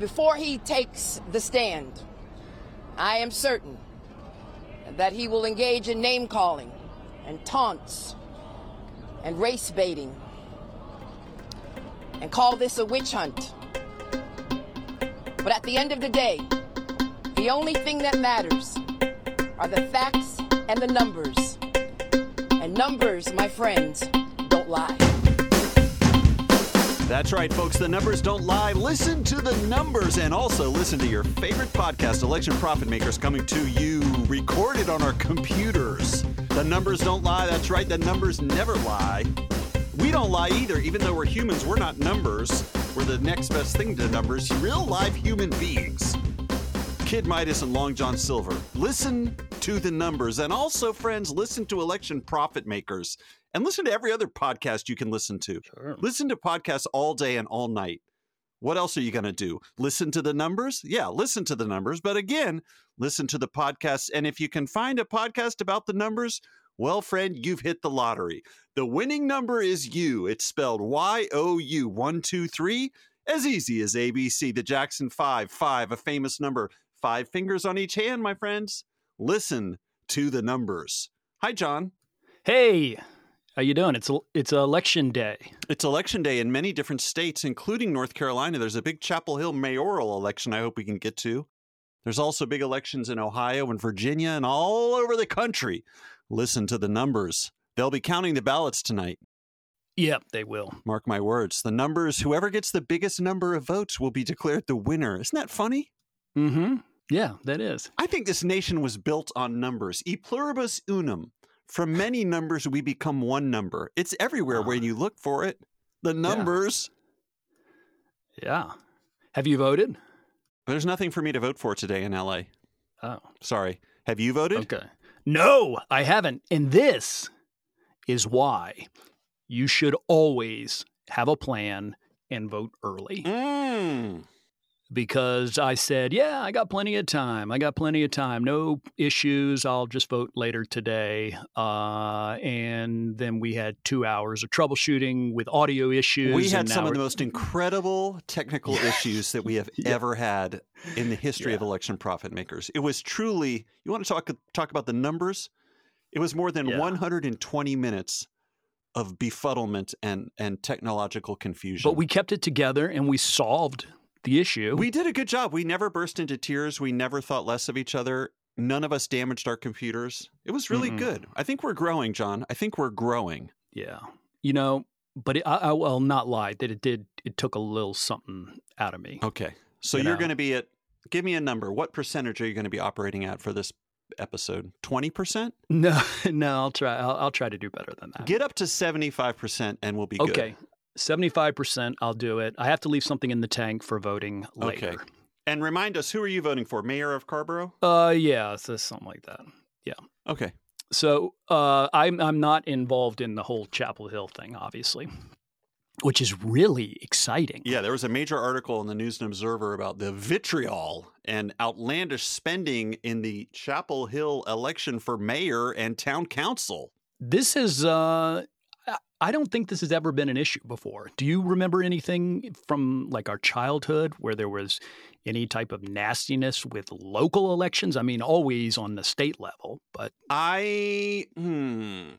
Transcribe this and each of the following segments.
Before he takes the stand, I am certain that he will engage in name calling and taunts and race baiting and call this a witch hunt. But at the end of the day, the only thing that matters are the facts and the numbers. And numbers, my friends, don't lie. That's right, folks. The numbers don't lie. Listen to the numbers and also listen to your favorite podcast, Election Profit Makers, coming to you recorded on our computers. The numbers don't lie. That's right. The numbers never lie. We don't lie either, even though we're humans. We're not numbers. We're the next best thing to numbers real live human beings. Kid Midas and Long John Silver. Listen to the numbers. And also, friends, listen to Election Profit Makers and listen to every other podcast you can listen to. Sure. Listen to podcasts all day and all night. What else are you going to do? Listen to the numbers? Yeah, listen to the numbers. But again, listen to the podcasts. And if you can find a podcast about the numbers, well, friend, you've hit the lottery. The winning number is you. It's spelled Y O U 123, as easy as ABC. The Jackson 5, 5, a famous number. Five fingers on each hand, my friends. Listen to the numbers. Hi, John. Hey, how you doing? It's it's election day. It's election day in many different states, including North Carolina. There's a big Chapel Hill mayoral election I hope we can get to. There's also big elections in Ohio and Virginia and all over the country. Listen to the numbers. They'll be counting the ballots tonight. Yep, they will. Mark my words. The numbers, whoever gets the biggest number of votes will be declared the winner. Isn't that funny? Mm-hmm. Yeah, that is. I think this nation was built on numbers. E pluribus unum. From many numbers, we become one number. It's everywhere when you look for it. The numbers. Yeah. Have you voted? There's nothing for me to vote for today in LA. Oh, Sorry. Have you voted? okay. No, I haven't. And this is why you should always have a plan and vote early. Mm. Because I said, Yeah, I got plenty of time. I got plenty of time. No issues. I'll just vote later today. Uh, and then we had two hours of troubleshooting with audio issues. We had some of the most incredible technical issues that we have Yeah. ever had in the history of election profit makers. It was truly, you want to talk talk about the numbers? It was more than Yeah. 120 minutes of befuddlement and and technological confusion. But we kept it together and we solved the issue. We did a good job. We never burst into tears. We never thought less of each other. None of us damaged our computers. It was really Mm-mm. good. I think we're growing, John. I think we're growing. yeah. You know, but it, I, I will not lie that it did, it took a little something out of me. Okay. So You you are going to be at, give me a number. What percentage are you going to be operating at for this episode? 20%? No, no, I'll try. I'll, I'll try to do better than that. Get up to 75% and we'll be good. Okay. 75%, I'll do it. I have to leave something in the tank for voting later. Okay. And remind us, who are you voting for? Mayor of Carrboro? Uh, yeah, so something like that. Yeah. Okay. So, uh, I'm I'm not involved in the whole Chapel Hill thing, obviously, which is really exciting. Yeah, there was a major article in the News and Observer about the vitriol and outlandish spending in the Chapel Hill election for mayor and town council. This is. Uh, I- don't think this has ever been an issue before. Do you remember anything from like our childhood where there was any type of nastiness with local elections? I mean, always on the state level, but I hmm.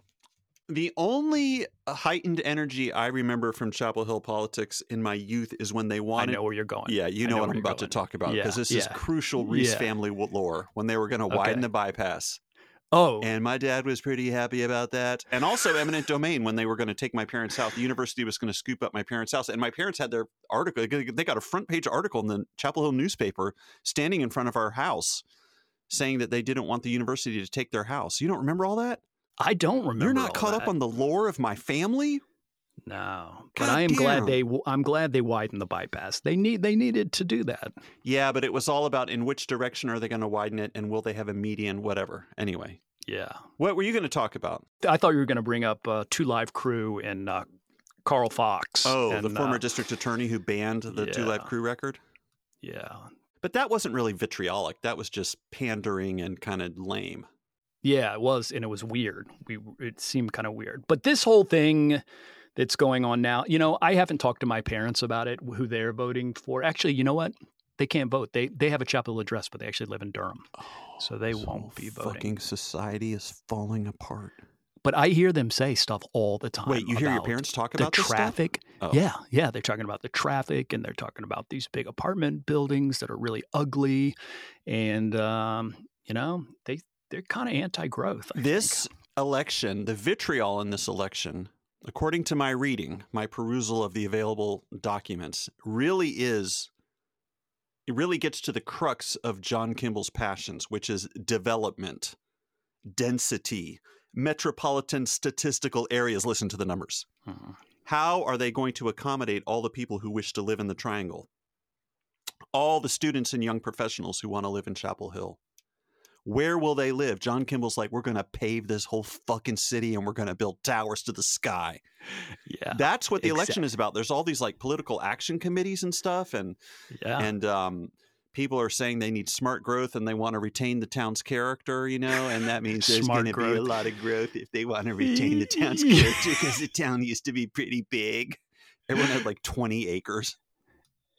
The only heightened energy I remember from Chapel Hill politics in my youth is when they wanted. I know where you're going. Yeah, you know, know what I'm about to talk about because Yeah, this is crucial Rees Yeah. family lore when they were going to Okay. widen the bypass. Oh, And my dad was pretty happy about that. And also eminent domain when they were going to take my parents' house. The university was going to scoop up my parents' house. And my parents had their article. They got a front page article in the Chapel Hill newspaper standing in front of our house saying that they didn't want the university to take their house. You don't remember all that? I don't remember. You're not caught up on the lore of my family? No, but God I am glad they. I'm glad they widened the bypass. They need. They needed to do that. Yeah, but it was all about in which direction are they going to widen it and will they have a median, whatever. Anyway, Yeah, what were you going to talk about? I thought you were going to bring up uh, Two Live Crew and uh, Carl Fox. Oh, and, the former uh, district attorney who banned the Two Live. Crew record? yeah, But that wasn't really vitriolic. That was just pandering and kind of lame. yeah, it was, and it was weird. We it seemed kind of weird. But this whole thing that's going on now, you know, I haven't talked to my parents about it, who they're voting for. Actually, you know what? They can't vote. They they have a Chapel address, but they actually live in Durham, so they won't be voting. Fucking society is falling apart. But I hear them say stuff all the time. Wait, you hear your parents talk the about stuff? traffic. Oh. Yeah, yeah, they're talking about the traffic, and they're talking about these big apartment buildings that are really ugly, and um, you know they they're kind of anti-growth. I think. This election, the vitriol in this election, according to my reading, my perusal of the available documents, really is. It really gets to the crux of John Kimball's passions, which is development, density, metropolitan statistical areas. Listen to the numbers. Mhm. How are they going to accommodate all the people who wish to live in the triangle? All the students and young professionals who want to live in Chapel Hill. Where will they live? John Kimball's like, we're going to pave this whole fucking city and we're going to build towers to the sky. Yeah, That's what the exact- election is about. There's all these like political action committees and stuff, and yeah. and um, people are saying they need smart growth and they want to retain the town's character, you know, and that means there's going to be a lot of growth if they want to retain the town's character because the town used to be pretty big. Everyone had like 20 acres.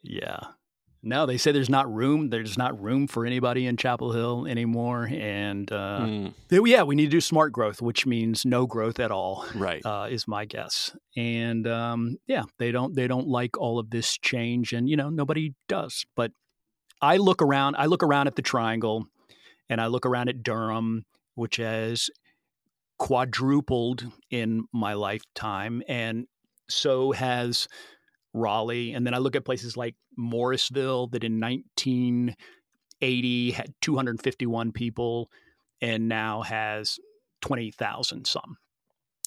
Yeah. No, they say there's not room. There's not room for anybody in Chapel Hill anymore, and uh, Mm, yeah, we need to do smart growth, which means no growth at all. right. Uh, is my guess, and um, yeah, they don't they don't like all of this change, and you know nobody does. But I look around, I look around at the Triangle, and I look around at Durham, which has quadrupled in my lifetime, and so has Raleigh. And then I look at places like Morrisville that in 1980 had 251 people and now has 20,000 some.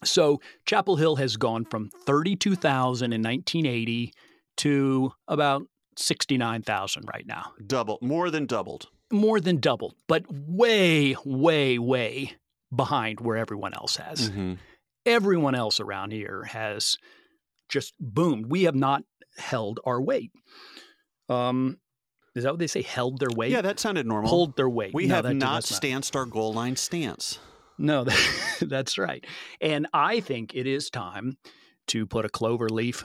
So Chapel Hill has gone from 32,000 in 1980 to about 69,000 right now. Double, more than doubled. More than doubled, but way, way, way behind where everyone else has Mhm. everyone else around here has just boomed. We have not held our weight. Um, is that what they say? Held their weight? Yeah, that sounded normal. Hold their weight. we No, have not stanced our goal line stance. No, that's right. And I think it is time to put a clover leaf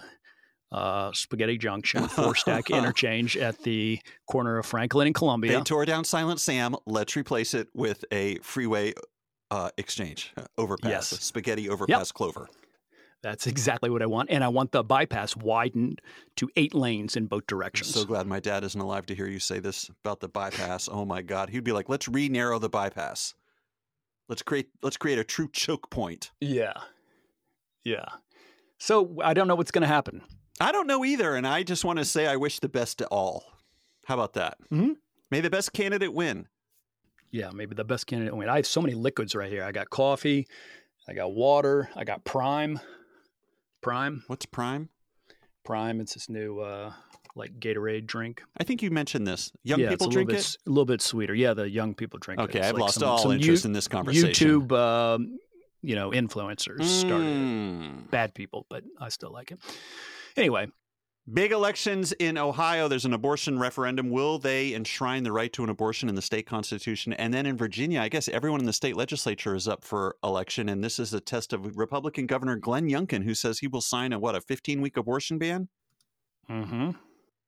uh, spaghetti junction, four stack interchange at the corner of Franklin and Columbia. They tore down Silent Sam. Let's replace it with a freeway uh, exchange overpass, Yes. spaghetti overpass clover. That's exactly what I want. And I want the bypass widened to eight lanes in both directions. I'm so glad my dad isn't alive to hear you say this about the bypass. Oh my God, he'd be like, "Let's re-narrow the bypass. Let's create let's create a true choke point." Yeah. Yeah. So I don't know what's going to happen. I don't know either, and I just want to say I wish the best to all. How about that? Mhm. May the best candidate win. Yeah, maybe the best candidate win. I have so many liquids right here. I got coffee, I got water, I got Prime. Prime, What's Prime? Prime. It's this new uh, like Gatorade drink. I think you mentioned this. Young yeah, people drink it. bit, s- A little bit sweeter. Yeah, the young people drink it. Okay, I've like lost some- all some interest you- in this conversation. YouTube, um, you know, influencers started it. Mm. Bad people, but I still like it. Anyway, Big elections in Ohio. There's an abortion referendum. Will they enshrine the right to an abortion in the state constitution? And then in Virginia, I guess everyone in the state legislature is up for election. And this is a test of Republican Governor Glenn Youngkin, who says he will sign a what a 15 week abortion ban. hmm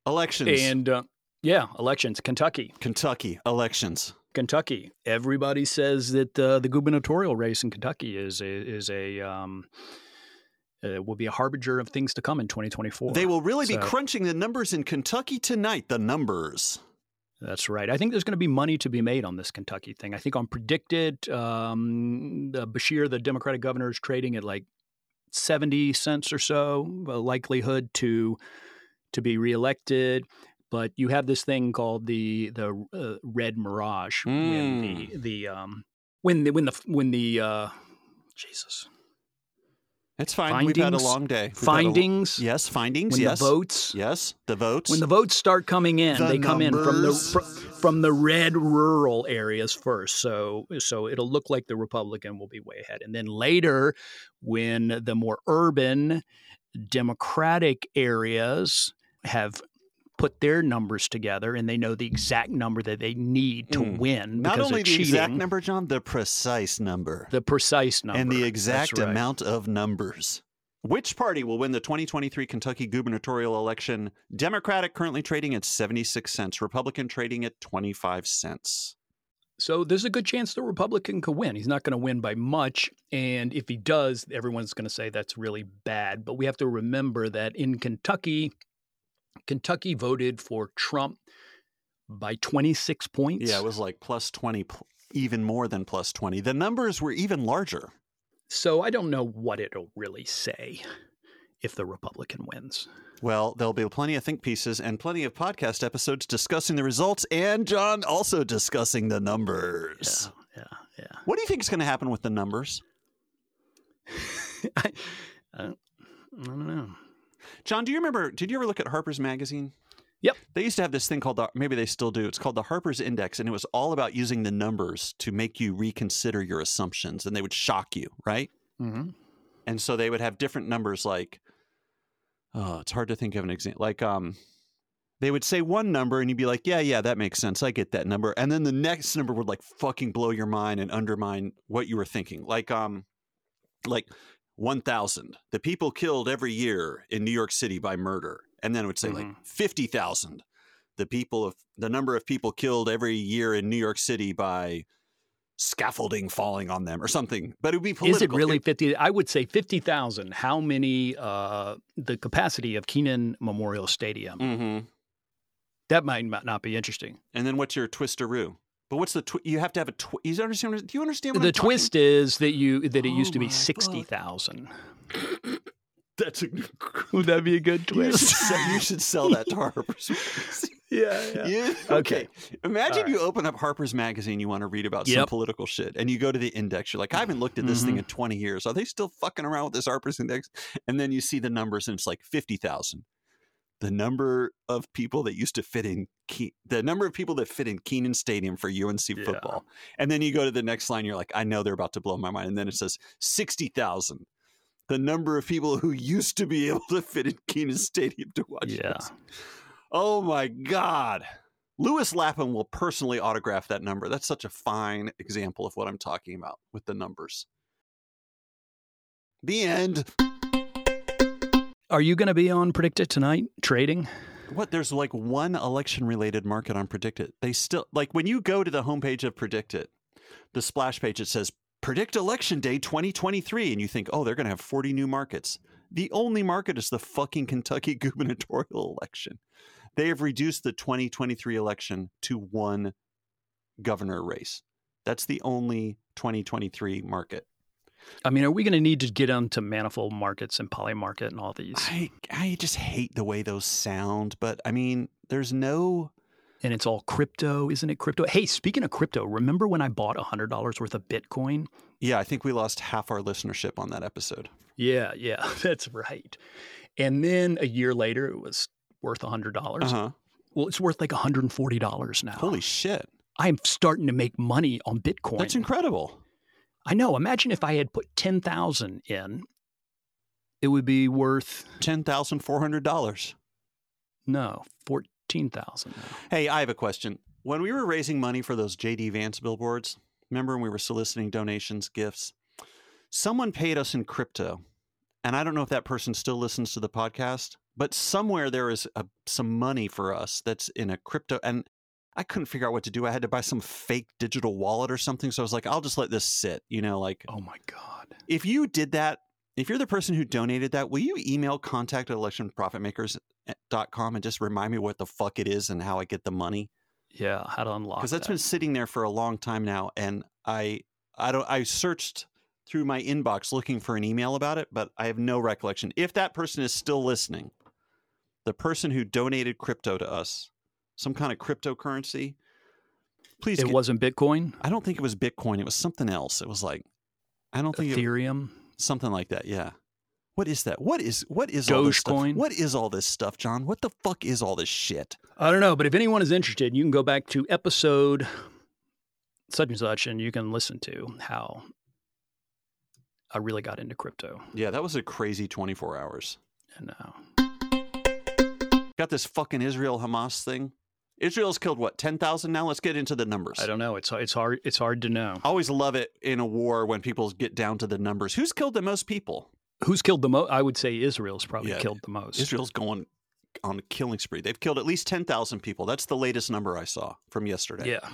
Elections. and uh, yeah, elections. Kentucky, Kentucky elections. Kentucky. Everybody says that uh, the gubernatorial race in Kentucky is a, is a um, uh, will be a harbinger of things to come in 2024. They will really be crunching the numbers in Kentucky tonight. The numbers. That's right. I think there's going to be money to be made on this Kentucky thing. I think on Predict It, um, the Beshear, the Democratic governor, is trading at like 70 cents or so, a likelihood to to be reelected. But you have this thing called the the uh, red mirage when the the um when the when the when the uh, Jesus It's fine. We've had a long day. We've had a findings yes, findings. when yes. the votes Yes, the votes. When the votes start coming in, The they come in from the from the red rural areas first. So so it'll look like the Republican will be way ahead, and then later, when the more urban Democratic areas have put their numbers together and they know the exact number that they need to Mm. win Not only the exact number, John, the precise number. the precise number and the exact right. amount of numbers. Which party will win the 2023 Kentucky gubernatorial election? Democratic currently trading at 76 cents, Republican trading at 25 cents. So there's a good chance the Republican could win. He's not going to win by much. And if he does, everyone's going to say that's really bad. But we have to remember that in Kentucky, Kentucky voted for Trump by 26 points. Yeah, it was like plus 20, even more than plus 20. The numbers were even larger. So I don't know what it'll really say if the Republican wins. Well, there'll be plenty of think pieces and plenty of podcast episodes discussing the results, and John also discussing the numbers. Yeah, yeah, yeah. What do you think is going to happen with the numbers? I, I, I don't know. John, do you remember? Did you ever look at Harper's Magazine? Yep. They used to have this thing called the, maybe they still do. It's called the Harper's Index, and it was all about using the numbers to make you reconsider your assumptions, and they would shock you, right? Mm-hmm. And so they would have different numbers like, oh, it's hard to think of an example. Like, um, they would say one number, and you'd be like, yeah, yeah, that makes sense. I get that number. And then the next number would like fucking blow your mind and undermine what you were thinking. Like, um, like 1,000. The people killed every year in New York City by murder. And then it would say like Mhm. 50,000. The people of the number of people killed every year in New York City by scaffolding falling on them or something. But it would be political. Is it really 50? I would say 50,000. How many, uh, the capacity of Kenan Memorial Stadium? Mm-hmm. That might not- not be interesting. And then what's your twisteroo? But what's the twi- you have to have a twi- you understand? Do you understand what the I'm talking- twist is that you that it Oh used to be 60,000. That's a, Would that be a good you, should twist? sell, you should sell that to Harper's. yeah, You- Okay. Imagine All you open up Harper's Magazine, you want to read about some political shit, and you go to the index. You're like, I haven't looked at this thing mm-hmm. in 20 years. Are they still fucking around with this Harper's Index? And then you see the numbers, and it's like 50,000. The number of people that used to fit in, Ke- the number of people that fit in Kenan Stadium for UNC Yeah. football. And then you go to the next line, you're like, I know they're about to blow my mind. And then it says 60,000. The number of people who used to be able to fit in Kenan Stadium to watch Yeah. this. Oh my God. Lewis Lapham will personally autograph that number. That's such a fine example of what I'm talking about with the numbers. The end. Are you going to be on Predict It tonight trading? What? There's like one election related market on Predict It. They still, like when you go to the homepage of Predict It, the splash page, it says Predict Election Day 2023. And you think, oh, they're going to have 40 new markets. The only market is the fucking Kentucky gubernatorial election. They have reduced the 2023 election to one governor race. That's the only 2023 market. I mean, are we going to need to get onto manifold markets and Polymarket and all these? I I just hate the way those sound, but I mean, there's no And it's all crypto, isn't it? Crypto. Hey, speaking of crypto, remember when I bought $100 worth of Bitcoin? Yeah, I think we lost half our listenership on that episode. Yeah, yeah, that's right. And then a year later, it was worth $100. Uh-huh. Well, it's worth like $140 now. Holy shit. I'm starting to make money on Bitcoin. That's incredible. I know. Imagine if I had put 10,000 in, it would be worth $10,400. no, 14,000 now. Hey, I have a question. When we were raising money for those JD Vance billboards, remember when we were soliciting donations, gifts? Someone paid us in crypto. And I don't know if that person still listens to the podcast, but somewhere there is a, some money for us that's in a crypto. And I couldn't figure out what to do. I had to buy some fake digital wallet or something. So I was like, I'll just let this sit, you know, like Oh my God. if you did that, if you're the person who donated that, will you email contact at electionprofitmakers.com eh, and just remind me what the fuck it is and how I get the money? Yeah, how to unlock Because that's that. been sitting there for a long time now, and I, I don't, I searched through my inbox looking for an email about it, but I have no recollection. If that person is still listening, the person who donated crypto to us, some kind of cryptocurrency, please. it get- wasn't Bitcoin, I don't think it was Bitcoin. It was something else. It was like, I don't think it, Ethereum. something like that. Yeah. What is that? What is what is all this stuff? Dogecoin? What is all this stuff, John? What the fuck is all this shit? I don't know, but if anyone is interested, you can go back to episode such and such and you can listen to how I really got into crypto. Yeah, that was a crazy 24 hours. And uh, Got this fucking Israel Hamas thing. Israel's killed what 10,000 now. Let's get into the numbers. I don't know. It's it's hard. It's hard to know. I always love it in a war when people get down to the numbers. Who's killed the most people? Who's killed the most? I would say Israel's probably Yeah, killed the most. Israel's going on a killing spree. They've killed at least 10,000 people. That's the latest number I saw from yesterday. Yeah.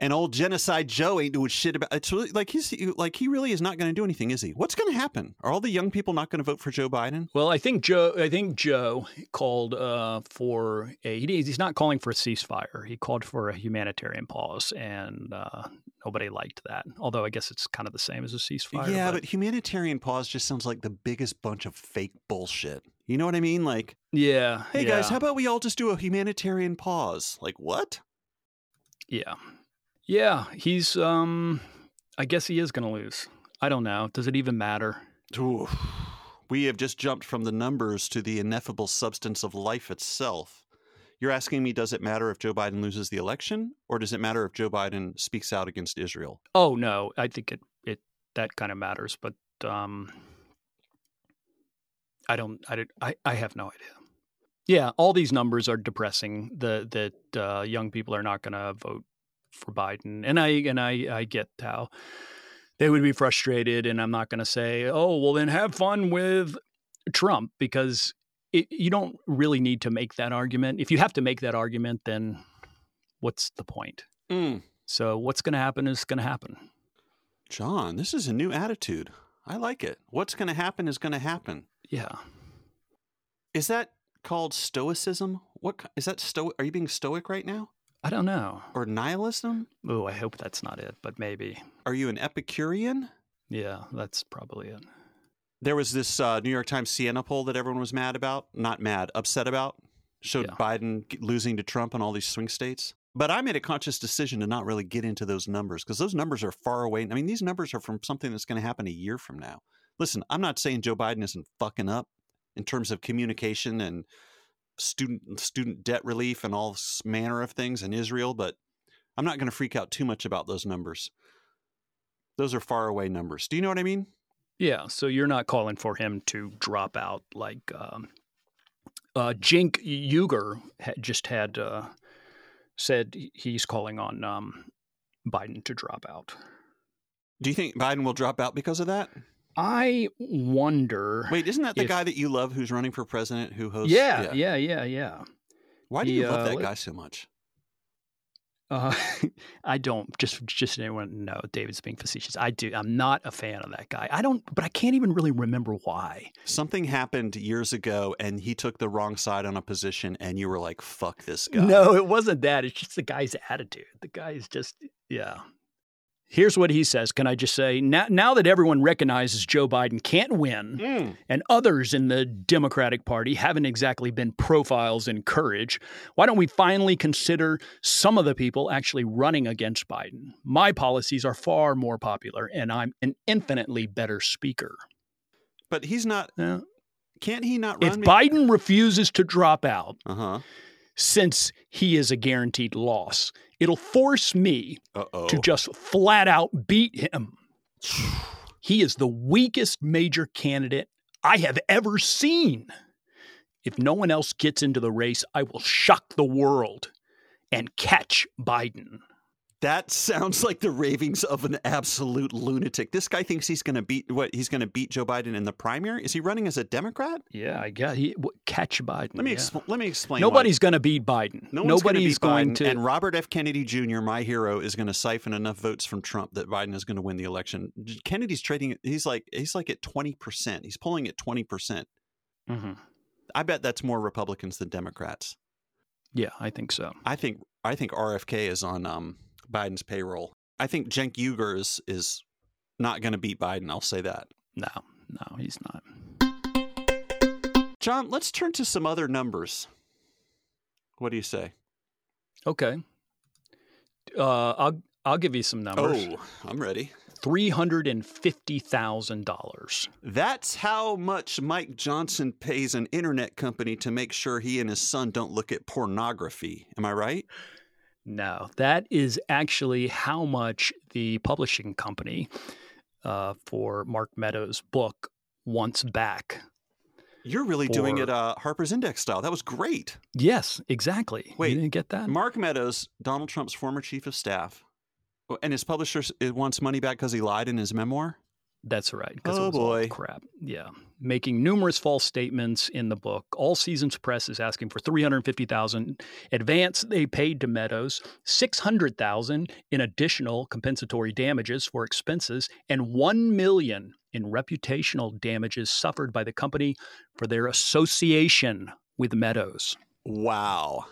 And old genocide Joe ain't doing shit about it's really like he's like he really is not going to do anything, is he? What's going to happen? Are all the young people not going to vote for Joe Biden? Well, I think Joe. I think Joe called uh, for a. He's not calling for a ceasefire. He called for a humanitarian pause, and uh, nobody liked that. Although I guess it's kind of the same as a ceasefire. yeah, but humanitarian pause just sounds like the biggest bunch of fake bullshit. You know what I mean? Like, yeah. hey guys, how about we all just do a humanitarian pause? Like what? Yeah, yeah. He's. Um. I guess he is going to lose. I don't know. Does it even matter? Ooh. We have just jumped from the numbers to the ineffable substance of life itself. You're asking me, does it matter if Joe Biden loses the election, or does it matter if Joe Biden speaks out against Israel? Oh no, I think it it that kind of matters, but um, I don't. I don't. I, I have no idea. Yeah, all these numbers are depressing. The that uh, young people are not going to vote for Biden, and I and I I get how they would be frustrated, and I'm not going to say, oh well, then have fun with Trump because it, you don't really need to make that argument. If you have to make that argument, then what's the point? Mm. So what's going to happen is going to happen. John, this is a new attitude. I like it. What's going to happen is going to happen. Yeah. Is that called stoicism? What is that? Sto? Are you being stoic right now, I don't know. or nihilism? Oh, I hope that's not it, but maybe. Are you an Epicurean? Yeah, that's probably it. There was this uh, New York Times Siena poll that everyone was mad about. Not mad, upset about. Showed Yeah. Biden losing to Trump in all these swing states. But I made a conscious decision to not really get into those numbers because those numbers are far away. I mean, these numbers are from something that's going to happen a year from now. Listen, I'm not saying Joe Biden isn't fucking up in terms of communication and student student debt relief and all manner of things in Israel, but I'm not going to freak out too much about those numbers. Those are far away numbers. Do you know what I mean? Yeah, so you're not calling for him to drop out like um, uh, Cenk Uygur had just had uh, said he's calling on um, Biden to drop out. Do you think Biden will drop out because of that? I wonder. Wait, isn't that the If- guy that you love who's running for president who hosts? yeah, yeah, yeah, yeah. Why do He, you love uh, that guy so much? Uh, I don't just just anyone know David's being facetious. I do. I'm not a fan of that guy. I don't, but I can't even really remember why. Something happened years ago and he took the wrong side on a position and you were like, fuck this guy. No, it wasn't that. It's just the guy's attitude. The guy is just, yeah. Here's what he says. Can I just say now, now that everyone recognizes Joe Biden can't win Mm. and others in the Democratic Party haven't exactly been profiles in courage, why don't we finally consider some of the people actually running against Biden? My policies are far more popular and I'm an infinitely better speaker. But he's not, can't he not run. If run? Biden refuses to drop out, uh huh. since he is a guaranteed loss, it'll force me Uh oh. to just flat out beat him. He is the weakest major candidate I have ever seen. If no one else gets into the race, I will shock the world and catch Biden. That sounds like the ravings of an absolute lunatic. This guy thinks he's going to beat what? He's going to beat Joe Biden in the primary. Is he running as a Democrat? Yeah, I got he w- catch Biden. Let me yeah. expl- let me explain. Nobody's going to beat Biden. No Nobody's beat going Biden, to. And Robert F. Kennedy Jr., my hero, is going to siphon enough votes from Trump that Biden is going to win the election. Kennedy's trading. He's like he's like at twenty percent. He's pulling at twenty percent. Mhm. I bet that's more Republicans than Democrats. Yeah, I think so. I think I think RFK is on um, Biden's payroll. I think Cenk Uygur is is not going to beat Biden. I'll say that. No, no, he's not. John, let's turn to some other numbers. What do you say? Okay. Uh, I'll I'll give you some numbers. Oh, I'm ready. Three hundred and fifty thousand dollars. That's how much Mike Johnson pays an internet company to make sure he and his son don't look at pornography. Am I right? No, that is actually how much the publishing company uh, for Mark Meadows' book wants back. You're really doing it uh, Harper's Index style. That was great. Yes, exactly. Wait, you didn't get that? Mark Meadows, Donald Trump's former chief of staff, oh, and his publisher wants money back because he lied in his memoir. That's right. 'cause Oh, it was all boy. crap. Yeah, making numerous false statements in the book. All Seasons Press is asking for three hundred fifty thousand advance they paid to Meadows, six hundred thousand in additional compensatory damages for expenses, and one million in reputational damages suffered by the company for their association with Meadows. Wow.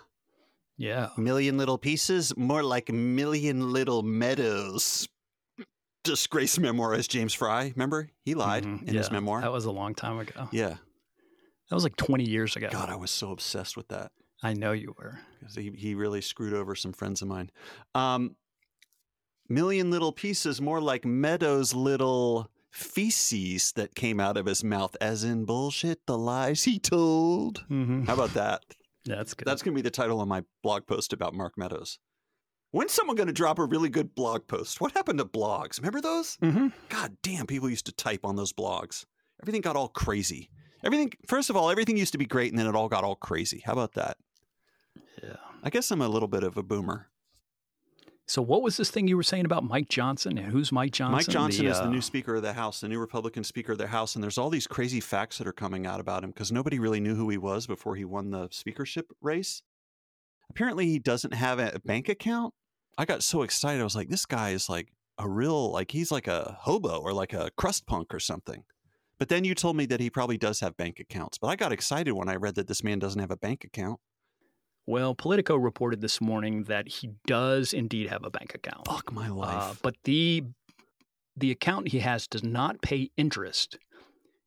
Yeah. Million little pieces, more like million little meadows. Disgrace memoir as James Frey. Remember? He lied Mhm. in his memoir. That was a long time ago. yeah. That was like twenty years ago. God, I was so obsessed with that. I know you were. he, he really screwed over some friends of mine. Um, million little pieces, more like Meadows' little feces that came out of his mouth, as in bullshit, the lies he told. Mm-hmm. How about that? That's good. That's going to be the title of my blog post about Mark Meadows. When's someone going to drop a really good blog post? What happened to blogs? Remember those? mm-hmm. God damn, people used to type on those blogs. Everything got all crazy. Everything, first of all, everything used to be great and then it all got all crazy. How about that? Yeah. I guess I'm a little bit of a boomer. So what was this thing you were saying about Mike Johnson? And who's Mike Johnson? Mike Johnson is the uh, new Speaker of the House, the new Republican Speaker of the House, and there's all these crazy facts that are coming out about him because nobody really knew who he was before he won the speakership race. Apparently, he doesn't have a bank account. I got so excited. I was like, this guy is like a real, like, he's like a hobo or like a crust punk or something. But then you told me that he probably does have bank accounts. But I got excited when I read that this man doesn't have a bank account. Well, Politico reported this morning that he does indeed have a bank account. Fuck my Uh, life. but the the account he has does not pay interest,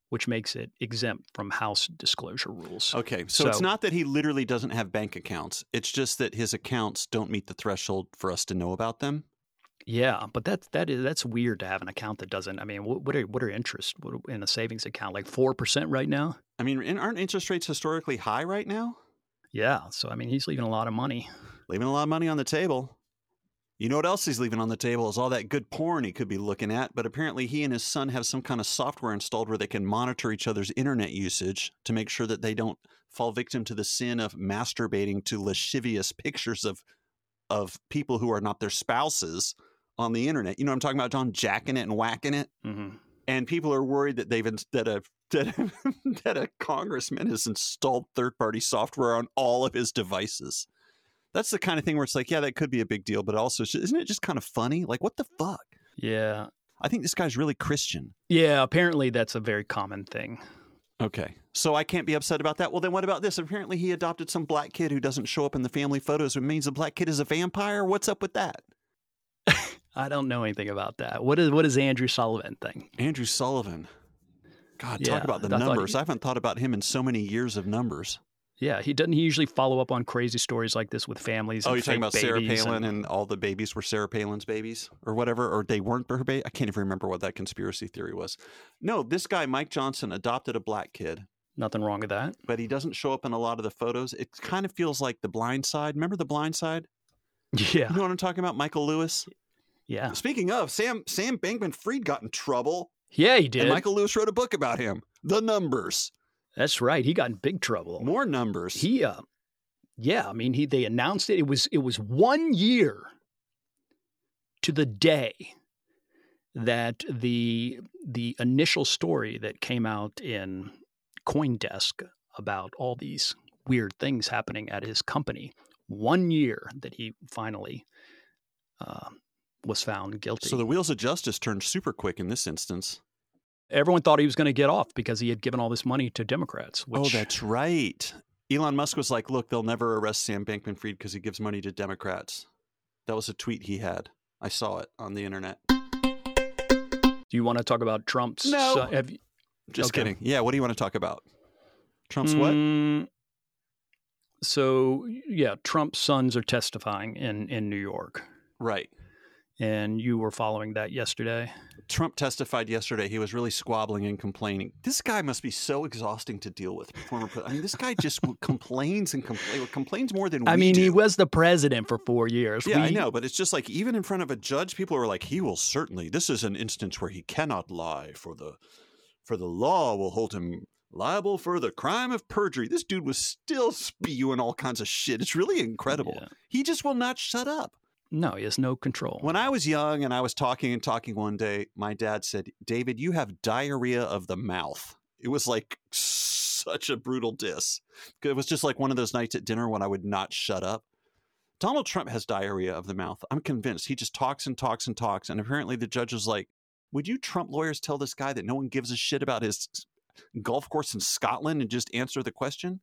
which makes it exempt from House disclosure rules. Okay, so, it's not that he literally doesn't have bank accounts. It's just that his accounts don't meet the threshold for us to know about them. Yeah, but that's that is that's weird to have an account that doesn't. I mean, what, what are what are interest in a savings account like four percent right now? I mean, aren't interest rates historically high right now? Yeah, so I mean, he's leaving a lot of money. Leaving a lot of money on the table. You know what else he's leaving on the table is all that good porn he could be looking at. But apparently, he and his son have some kind of software installed where they can monitor each other's internet usage to make sure that they don't fall victim to the sin of masturbating to lascivious pictures of of people who are not their spouses on the internet. You know what I'm talking about, John? Jacking it and whacking it. hmm and people are worried that they've that a that a, that a congressman has installed third party software on all of his devices. That's the kind of thing where it's like, yeah, that could be a big deal, but also, isn't it just kind of funny? Like, what the fuck? Yeah, I think this guy's really Christian. yeah. Apparently, that's a very common thing. Okay, so I can't be upset about that. Well, then what about this? Apparently, he adopted some black kid who doesn't show up in the family photos. It means the black kid is a vampire. What's up with that? I don't know anything about that. What is what is Andrew Sullivan thing? Andrew Sullivan. God, Yeah, talk about the I numbers. he- I haven't thought about him in so many years of numbers. Yeah, he doesn't. He usually follow up on crazy stories like this with families. Oh, you're talking about Sarah Palin and- and, all the babies were Sarah Palin's babies or whatever, or they weren't her baby. I can't even remember what that conspiracy theory was. No, this guy, Mike Johnson, adopted a black kid, nothing wrong with that. but he doesn't show up in a lot of the photos. It kind of feels like the blind side. Remember the blind side? Yeah, You know what I'm talking about? Michael Lewis. yeah, Speaking of, Sam Sam Bankman Fried got in trouble. yeah. He did. And Michael Lewis wrote a book about him. The numbers. That's right. He got in big trouble. More numbers. He, uh, yeah. I mean, he they announced it. It was it was one year to the day that the the initial story that came out in CoinDesk about all these weird things happening at his company. One year that he finally uh, was found guilty. so the wheels of justice turned super quick in this instance. Everyone thought he was going to get off because he had given all this money to Democrats. Which, Oh, that's right. Elon Musk was like, look, they'll never arrest Sam Bankman Fried because he gives money to Democrats. That was a tweet he had. I saw it on the internet. Do you want to talk about Trump's? No. son- have you- Just Okay. kidding. Yeah, what do you want to talk about? Trump's what? Mm, So yeah, Trump's sons are testifying in in New York, Right. and you were following that yesterday. Trump testified yesterday. He was really squabbling and complaining. This guy must be so exhausting to deal with. Former, I mean, this guy just complains and complains. Complains more than we I mean, do. he was the president for four years. Yeah, I know, but it's just like even in front of a judge, people are like, "He will certainly." This is an instance where he cannot lie, for the for the law will hold him liable for the crime of perjury. This dude was still spewing all kinds of shit. It's really incredible. Yeah. He just will not shut up. No, he has no control. When I was young and I was talking and talking one day, my dad said, David, you have diarrhea of the mouth. It was like such a brutal diss. It was just like one of those nights at dinner when I would not shut up. Donald Trump has diarrhea of the mouth. I'm convinced. He just talks and talks and talks. And apparently the judge was like, Would you Trump lawyers tell this guy that no one gives a shit about his golf course in Scotland and just answer the question?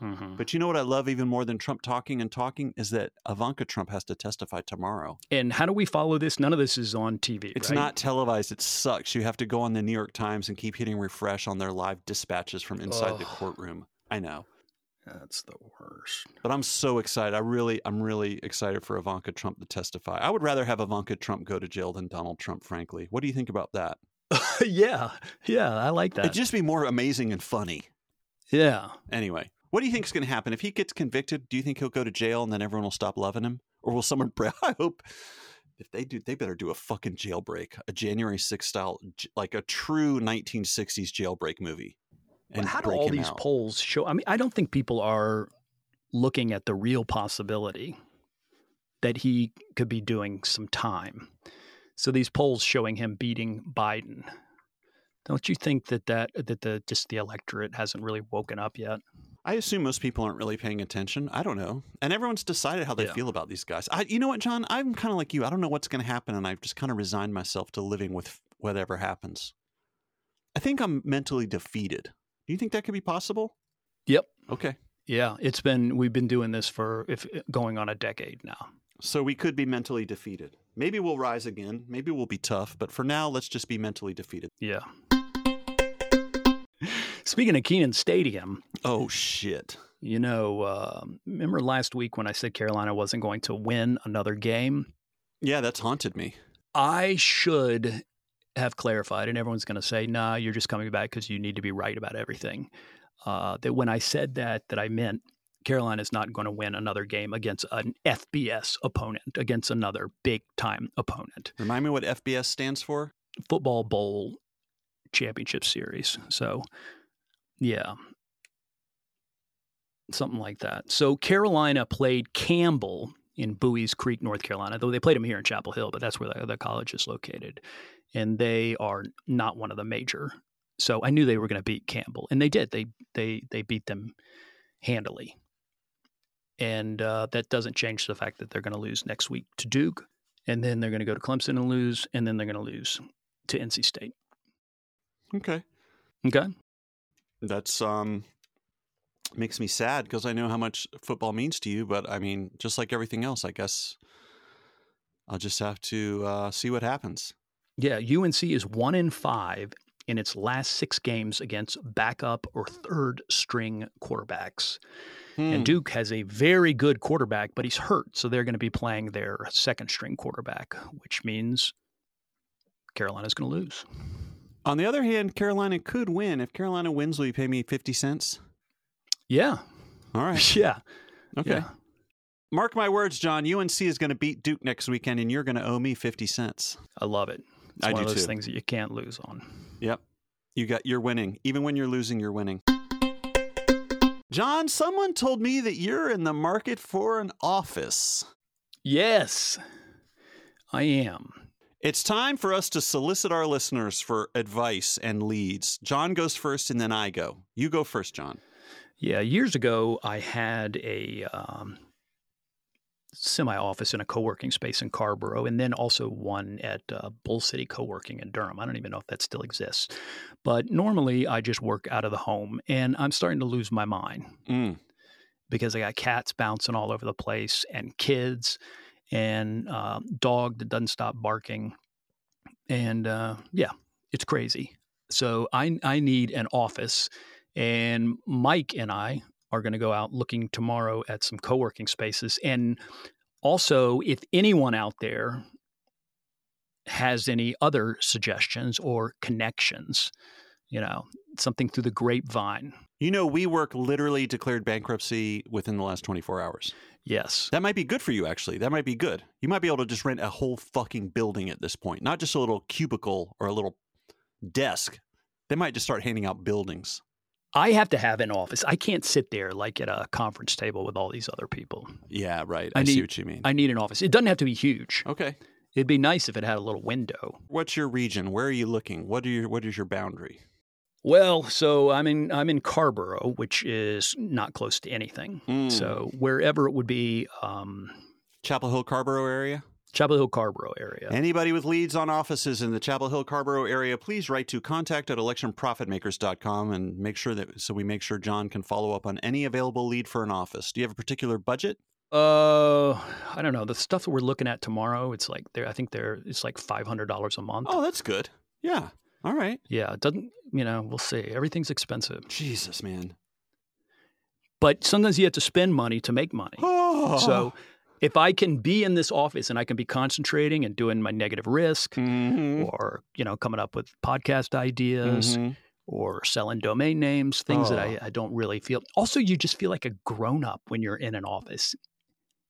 Mhm. But you know what I love even more than Trump talking and talking is that Ivanka Trump has to testify tomorrow. And how do we follow this? None of this is on TV. It's right? not televised. It sucks. You have to go on the New York Times and keep hitting refresh on their live dispatches from inside the courtroom. I know. That's the worst. But I'm so excited. I really I'm really excited for Ivanka Trump to testify. I would rather have Ivanka Trump go to jail than Donald Trump, frankly. What do you think about that? yeah, yeah, I like that. It'd just be more amazing and funny. yeah, Anyway, what do you think is going to happen if he gets convicted? Do you think he'll go to jail and then everyone will stop loving him, or will someone? Bra- I hope if they do, they better do a fucking jailbreak, a January 6th style, like a true 1960s jailbreak movie. But how do all these out. polls show? I mean, I don't think people are looking at the real possibility that he could be doing some time. So these polls showing him beating Biden. Don't you think that that that the just the electorate hasn't really woken up yet? I assume most people aren't really paying attention. I don't know, and everyone's decided how they Yeah. feel about these guys. I, you know what, John? I'm kind of like you. I don't know what's going to happen, and I've just kind of resigned myself to living with whatever happens. I think I'm mentally defeated. Do you think that could be possible? Yep. Okay. Yeah, it's been we've been doing this for if going on a decade now. So we could be mentally defeated. Maybe we'll rise again. Maybe we'll be tough. But for now, let's just be mentally defeated. Yeah. Speaking of Kenan Stadium, Oh, shit. you know, uh, remember last week when I said Carolina wasn't going to win another game? Yeah, that's haunted me. I should have clarified, and everyone's going to say, "Nah, you're just coming back because you need to be right about everything." Uh, that when I said that, that I meant Carolina is not going to win another game against an FBS opponent, against another big time opponent, Remind me what FBS stands for? football bowl championship series. So, yeah. Something like that. So Carolina played Campbell in Buies Creek, North Carolina, though they played him here in Chapel Hill, but that's where the, the college is located. And they are not one of the major. So I knew they were going to beat Campbell, and they did. They they they beat them handily. And uh, that doesn't change the fact that they're going to lose next week to Duke, and then they're going to go to Clemson and lose, and then they're going to lose to NC State. Okay. Okay. That's um makes me sad because I know how much football means to you, but I mean, just like everything else, I guess I'll just have to uh, see what happens. Yeah, UNC is one in five in its last six games against backup or third string quarterbacks. Hmm. And Duke has a very good quarterback, but he's hurt. So they're going to be playing their second string quarterback, which means Carolina's going to lose. On the other hand, Carolina could win. If Carolina wins, will you pay me 50 cents? Yeah. All right. Yeah. Okay. Yeah. Mark my words, John. UNC is going to beat Duke next weekend, and you're going to owe me 50 cents. I love it. It's I one do of those too. things that you can't lose on. Yep. You got you're winning. Even when you're losing, you're winning. John, someone told me that you're in the market for an office. Yes, I am. It's time for us to solicit our listeners for advice and leads. John goes first and then I go. You go first, John. Yeah, years ago, I had a um, semi office in a co working space in Carrboro, and then also one at uh, Bull City Co working in Durham. I don't even know if that still exists. But normally, I just work out of the home, and I'm starting to lose my mind Mm. because I got cats bouncing all over the place, and kids, and uh, dog that doesn't stop barking. And uh, yeah, it's crazy. So I, I need an office. And Mike and I are going to go out looking tomorrow at some co working spaces. And also, if anyone out there has any other suggestions or connections, you know, something through the grapevine. You know, WeWork literally declared bankruptcy within the last 24 hours. Yes. That might be good for you, actually. That might be good. You might be able to just rent a whole fucking building at this point, not just a little cubicle or a little desk. They might just start handing out buildings. I have to have an office. I can't sit there like at a conference table with all these other people. Yeah, right. I I, see what you mean. I need an office. It doesn't have to be huge. okay. It'd be nice if it had a little window. What's your region? Where are you looking? What are your what is your boundary? Well, so I'm in I'm in Carrboro, which is not close to anything. Mm. So wherever it would be, um, Chapel Hill Carrboro area? Chapel Hill, Carrboro area. Anybody with leads on offices in the Chapel Hill Carrboro area, please write to contact at electionprofitmakers.com and make sure that so we make sure John can follow up on any available lead for an office. Do you have a particular budget? Uh, I don't know. The stuff that we're looking at tomorrow, it's like there. I think there. It's like five hundred dollars a month. Oh, that's good. Yeah. All right. Yeah, it doesn't. You know, we'll see. Everything's expensive, Jesus, man. but sometimes you have to spend money to make money. Oh. So if I can be in this office and I can be concentrating and doing my negative risk, Mhm. or you know, coming up with podcast ideas. Mhm. or selling domain names, things that I, Oh. I don't really feel. Also, you just feel like a grown up when you're in an office.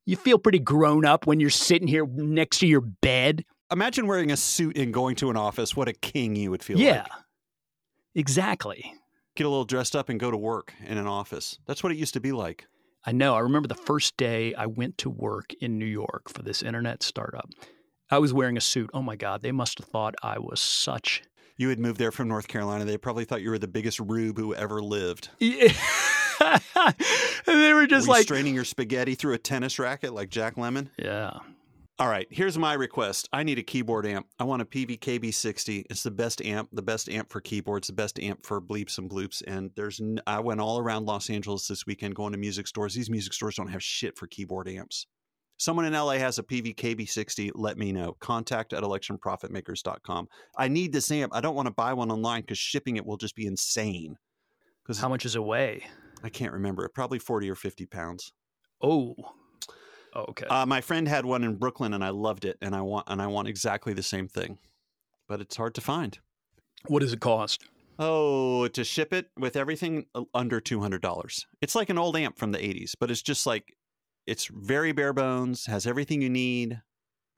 You feel pretty grown up when you're sitting here next to your bed. Imagine wearing a suit and going to an office. What a king you would feel yeah, like. exactly. Get a little dressed up and go to work in an office. That's what it used to be like. I know. I remember the first day I went to work in New York for this internet startup. I was wearing a suit. Oh my God, they must have thought I was such. You had moved there from North Carolina. They probably thought you were the biggest rube who ever lived. Yeah. they were just were you like, straining your spaghetti through a tennis racket like Jack Lemmon. yeah. All right, here's my request. I need a keyboard amp. I want a Peavey KB60. It's the best amp, the best amp for keyboards, the best amp for bleeps and bloops. And there's, n- I went all around Los Angeles this weekend going to music stores. These music stores don't have shit for keyboard amps. Someone in LA has a Peavey KB60. Let me know. Contact at electionprofitmakers.com. I need this amp. I don't want to buy one online because shipping it will just be insane. Because How much is it weigh? I can't remember it. Probably 40 or 50 pounds. Oh. Oh, okay. Uh, my friend had one in Brooklyn, and I loved it, and I want and I want exactly the same thing, but it's hard to find. what does it cost? Oh, to ship it with everything uh, under two hundred dollars. It's like an old amp from the eighties, but it's just like it's very bare bones, has everything you need.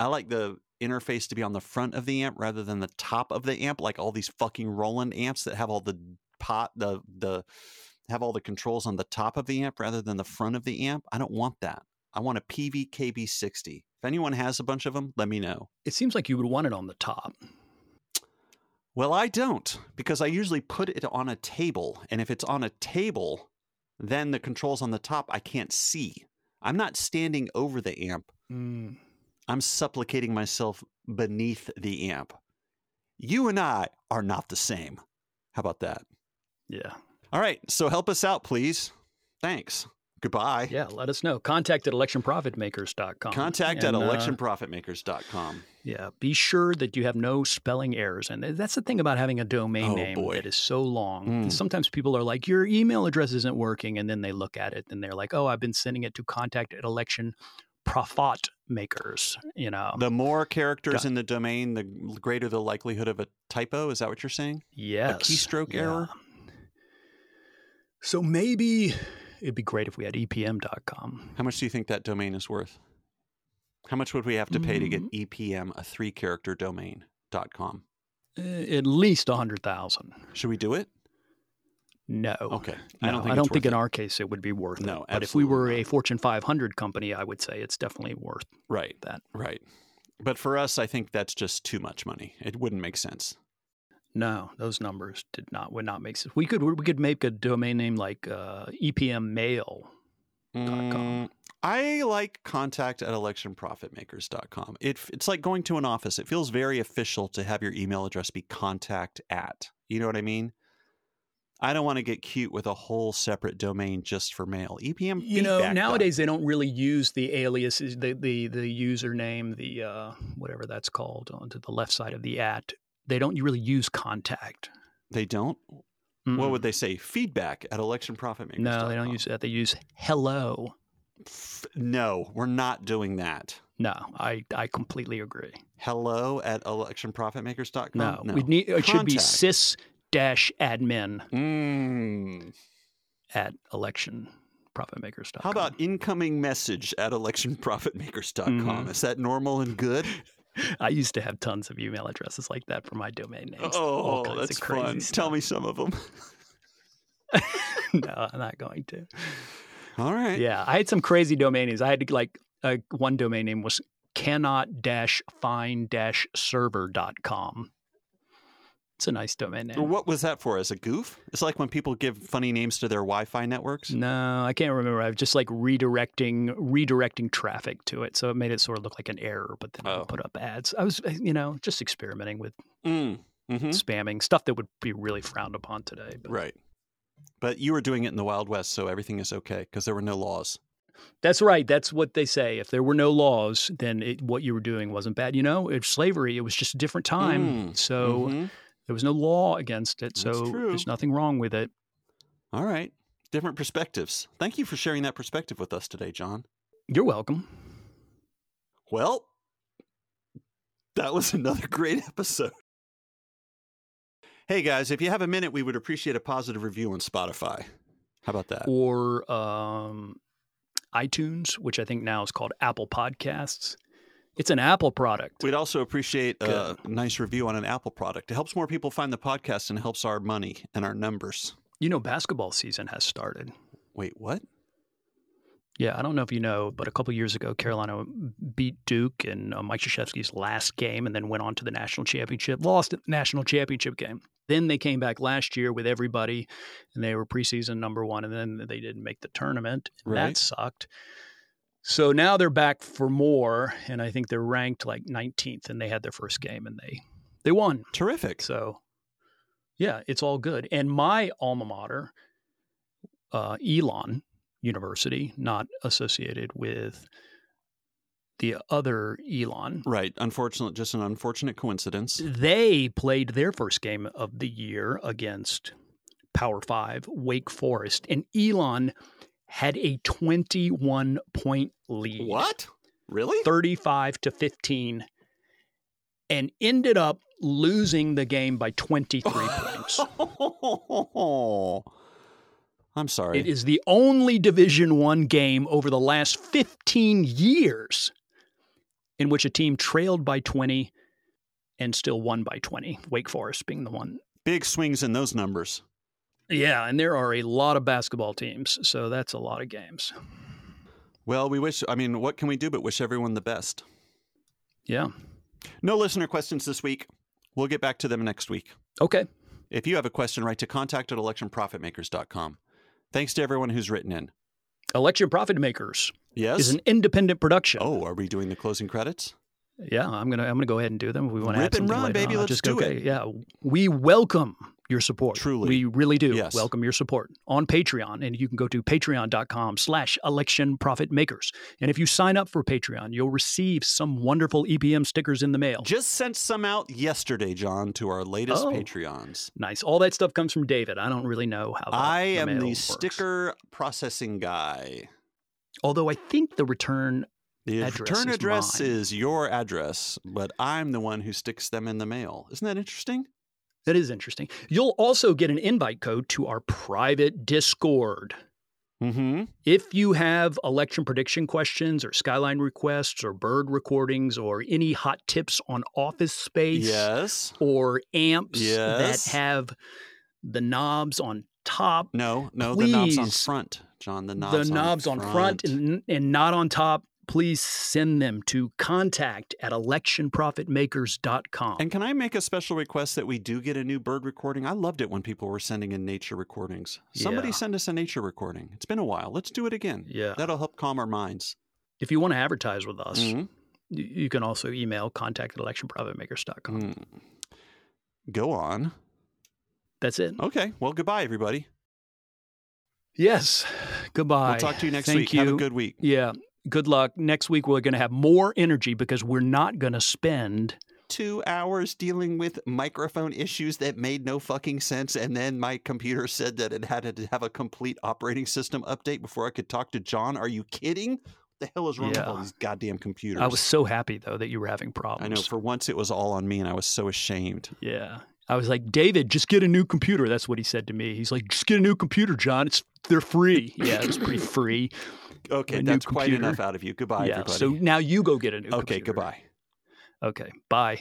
I like the interface to be on the front of the amp rather than the top of the amp, like all these fucking Roland amps that have all the pot the the have all the controls on the top of the amp rather than the front of the amp. I don't want that. I want a Peavey KB60. If anyone has a bunch of them, let me know. It seems like you would want it on the top. Well, I don't because I usually put it on a table. And if it's on a table, then the controls on the top I can't see. I'm not standing over the amp, Mm. I'm supplicating myself beneath the amp. You and I are not the same. How about that? Yeah. All right. So help us out, please. Thanks. Goodbye. Yeah. Let us know. Contact at electionprofitmakers.com. Contact at And, uh, electionprofitmakers.com. Yeah. Be sure that you have no spelling errors. And that's the thing about having a domain Oh, name boy. that is so long. Mm. Sometimes people are like, your email address isn't working. And then they look at it and they're like, oh, I've been sending it to contact at election profit makers, you know. The more characters in the domain, the greater the likelihood of a typo. Is that what you're saying? yes. keystroke yeah. error? So maybe it'd be great if we had EPM.com. How much do you think that domain is worth? How much would we have to pay to get. EPM, a three character domain.com? Uh, at least a hundred thousand. Should we do it? No. Okay. No, I don't think, I don't think in it. our case it would be worth it. No, But if we were a. Fortune 500 company, I would say it's definitely worth Right, that. right. But for us, I think that's just too much money. It wouldn't make sense. No, those numbers did not would not make sense. We could we could make a domain name like uh, EPM Mail. com. Mm, I like contact at electionprofitmakers.com. It, it's like going to an office. It feels very official to have your email address be contact at. You know what I mean? I don't want to get cute with a whole separate domain just for mail. EPM You know, nowadays they don't really use the aliases, the the the username, the uh, whatever that's called onto the left side of the at. They don't really use contact. They don't? What would they say? Feedback at electionprofitmakers. No, they don't use that. They use hello. F- no, we're not doing that. No, I I completely agree. Hello at electionprofitmakers.com. No, we need it should be sys dash admin Mm. at election profitmakers.com. How about incoming message at electionprofitmakers.com? Mhm. Is that normal and good? I used to have tons of email addresses like that for my domain names. Oh, that's fun. stuff. Tell me some of them. no, I'm not going to. All right. Yeah, I had some crazy domain names. I had to like uh, one domain name was cannot dash find dash server.com. It's a nice domain name. What was that for? As a goof? It's like when people give funny names to their Wi-Fi networks. No, I can't remember. I was just like redirecting redirecting traffic to it, so it made it sort of look like an error. But then I Oh. would put up ads. I was, you know, just experimenting with Mm. hmm spamming stuff that would be really frowned upon today. But Right. But you were doing it in the Wild West, so everything is okay because there were no laws. That's right. That's what they say. If there were no laws, then it, what you were doing wasn't bad. You know, it's slavery. It was just a different time, Mm. so Mhm. There was no law against it. That's So true. there's nothing wrong with it. All right. Different perspectives. Thank you for sharing that perspective with us today, Jon. You're welcome. Well, that was another great episode. Hey guys, if you have a minute, we would appreciate a positive review on Spotify. How about that? Or um, iTunes, which I think now is called Apple Podcasts. It's an Apple product. We'd also appreciate a nice review on an Apple product. It helps more people find the podcast and helps our money and our numbers. You know, basketball season has started. Wait, what? Yeah, I don't know if you know, but a couple years ago, Carolina beat Duke in uh, Mike Krzyzewski's last game, and then went on to the national championship. Lost the national championship game. Then they came back last year with everybody, and they were preseason number one, and then they didn't make the tournament. Right. That sucked. So now they're back for more, and I think they're ranked like 19th, and they had their first game, and they they won. Terrific. So, yeah, it's all good. And my alma mater, uh, Elon University, not associated with the other Elon, Right. Unfortunate, just an unfortunate coincidence. they played their first game of the year against Power Five, Wake Forest, and Elon had a 21 point lead. What? Really? 35 to 15 and ended up losing the game by 23 points. I'm sorry. It is the only Division 1 game over the last 15 years in which a team trailed by 20 and still won by 20, Wake Forest being the one. Big swings in those numbers. Yeah, and there are a lot of basketball teams, so that's a lot of games. Well, we wish, I mean, what can we do but wish everyone the best? Yeah. No listener questions this week. We'll get back to them next week. Okay. If you have a question, write to contact at electionprofitmakers.com. Thanks to everyone who's written in. Election Profit Makers Yes? is an independent production. oh, are we doing the closing credits? Yeah, I'm gonna I'm gonna go ahead and do them. If we want to Rip and run, baby, on, let's just do okay. it. Yeah, we welcome your support. Truly. we really do. Yes. Welcome your support on Patreon, and you can go to patreon.com/slash Election Profit Makers. And if you sign up for Patreon, you'll receive some wonderful EPM stickers in the mail. Just sent some out yesterday, Jon, to our latest Oh. Patreons. nice. All that stuff comes from David. I don't really know how. I am the works. sticker processing guy. Although I think the return The Address return is address mine. is your address, but I'm the one who sticks them in the mail. Isn't that interesting? that is interesting. You'll also get an invite code to our private Discord. Mm-hmm. If you have election prediction questions or skyline requests or bird recordings or any hot tips on office space Yes. or amps Yes. that have the knobs on top, No, no, the knobs on front, Jon. The knobs, the knobs on front, and, and not on top, please send them to contact at electionprofitmakers.com. And can I make a special request that we do get a new bird recording? I loved it when people were sending in nature recordings. Somebody Yeah. send us a nature recording. It's been a while. Let's do it again. yeah. That'll help calm our minds. If you want to advertise with us, Mhm. you, you can also email contact at electionprofitmakers.com. Mm. Go on. That's it. Okay. Well, goodbye, everybody. Yes. Goodbye. We'll talk to you next Thank week. You. Have a good week. Yeah. Good luck. Next week, we're going to have more energy because we're not going to spend. Two hours dealing with microphone issues that made no fucking sense. And then my computer said that it had to have a complete operating system update before I could talk to Jon. Are you kidding? What the hell is wrong with all these goddamn computers? I was so happy, though, that you were having problems. I know. For once, it was all on me, and I was so ashamed. yeah. I was like, David, just get a new computer. That's what he said to me. He's like, just get a new computer, Jon. It's they're free. Yeah, it was pretty free. Okay, that's quite enough out of you. Goodbye, yeah. everybody. So now you go get a new okay, computer. goodbye. Okay. Bye.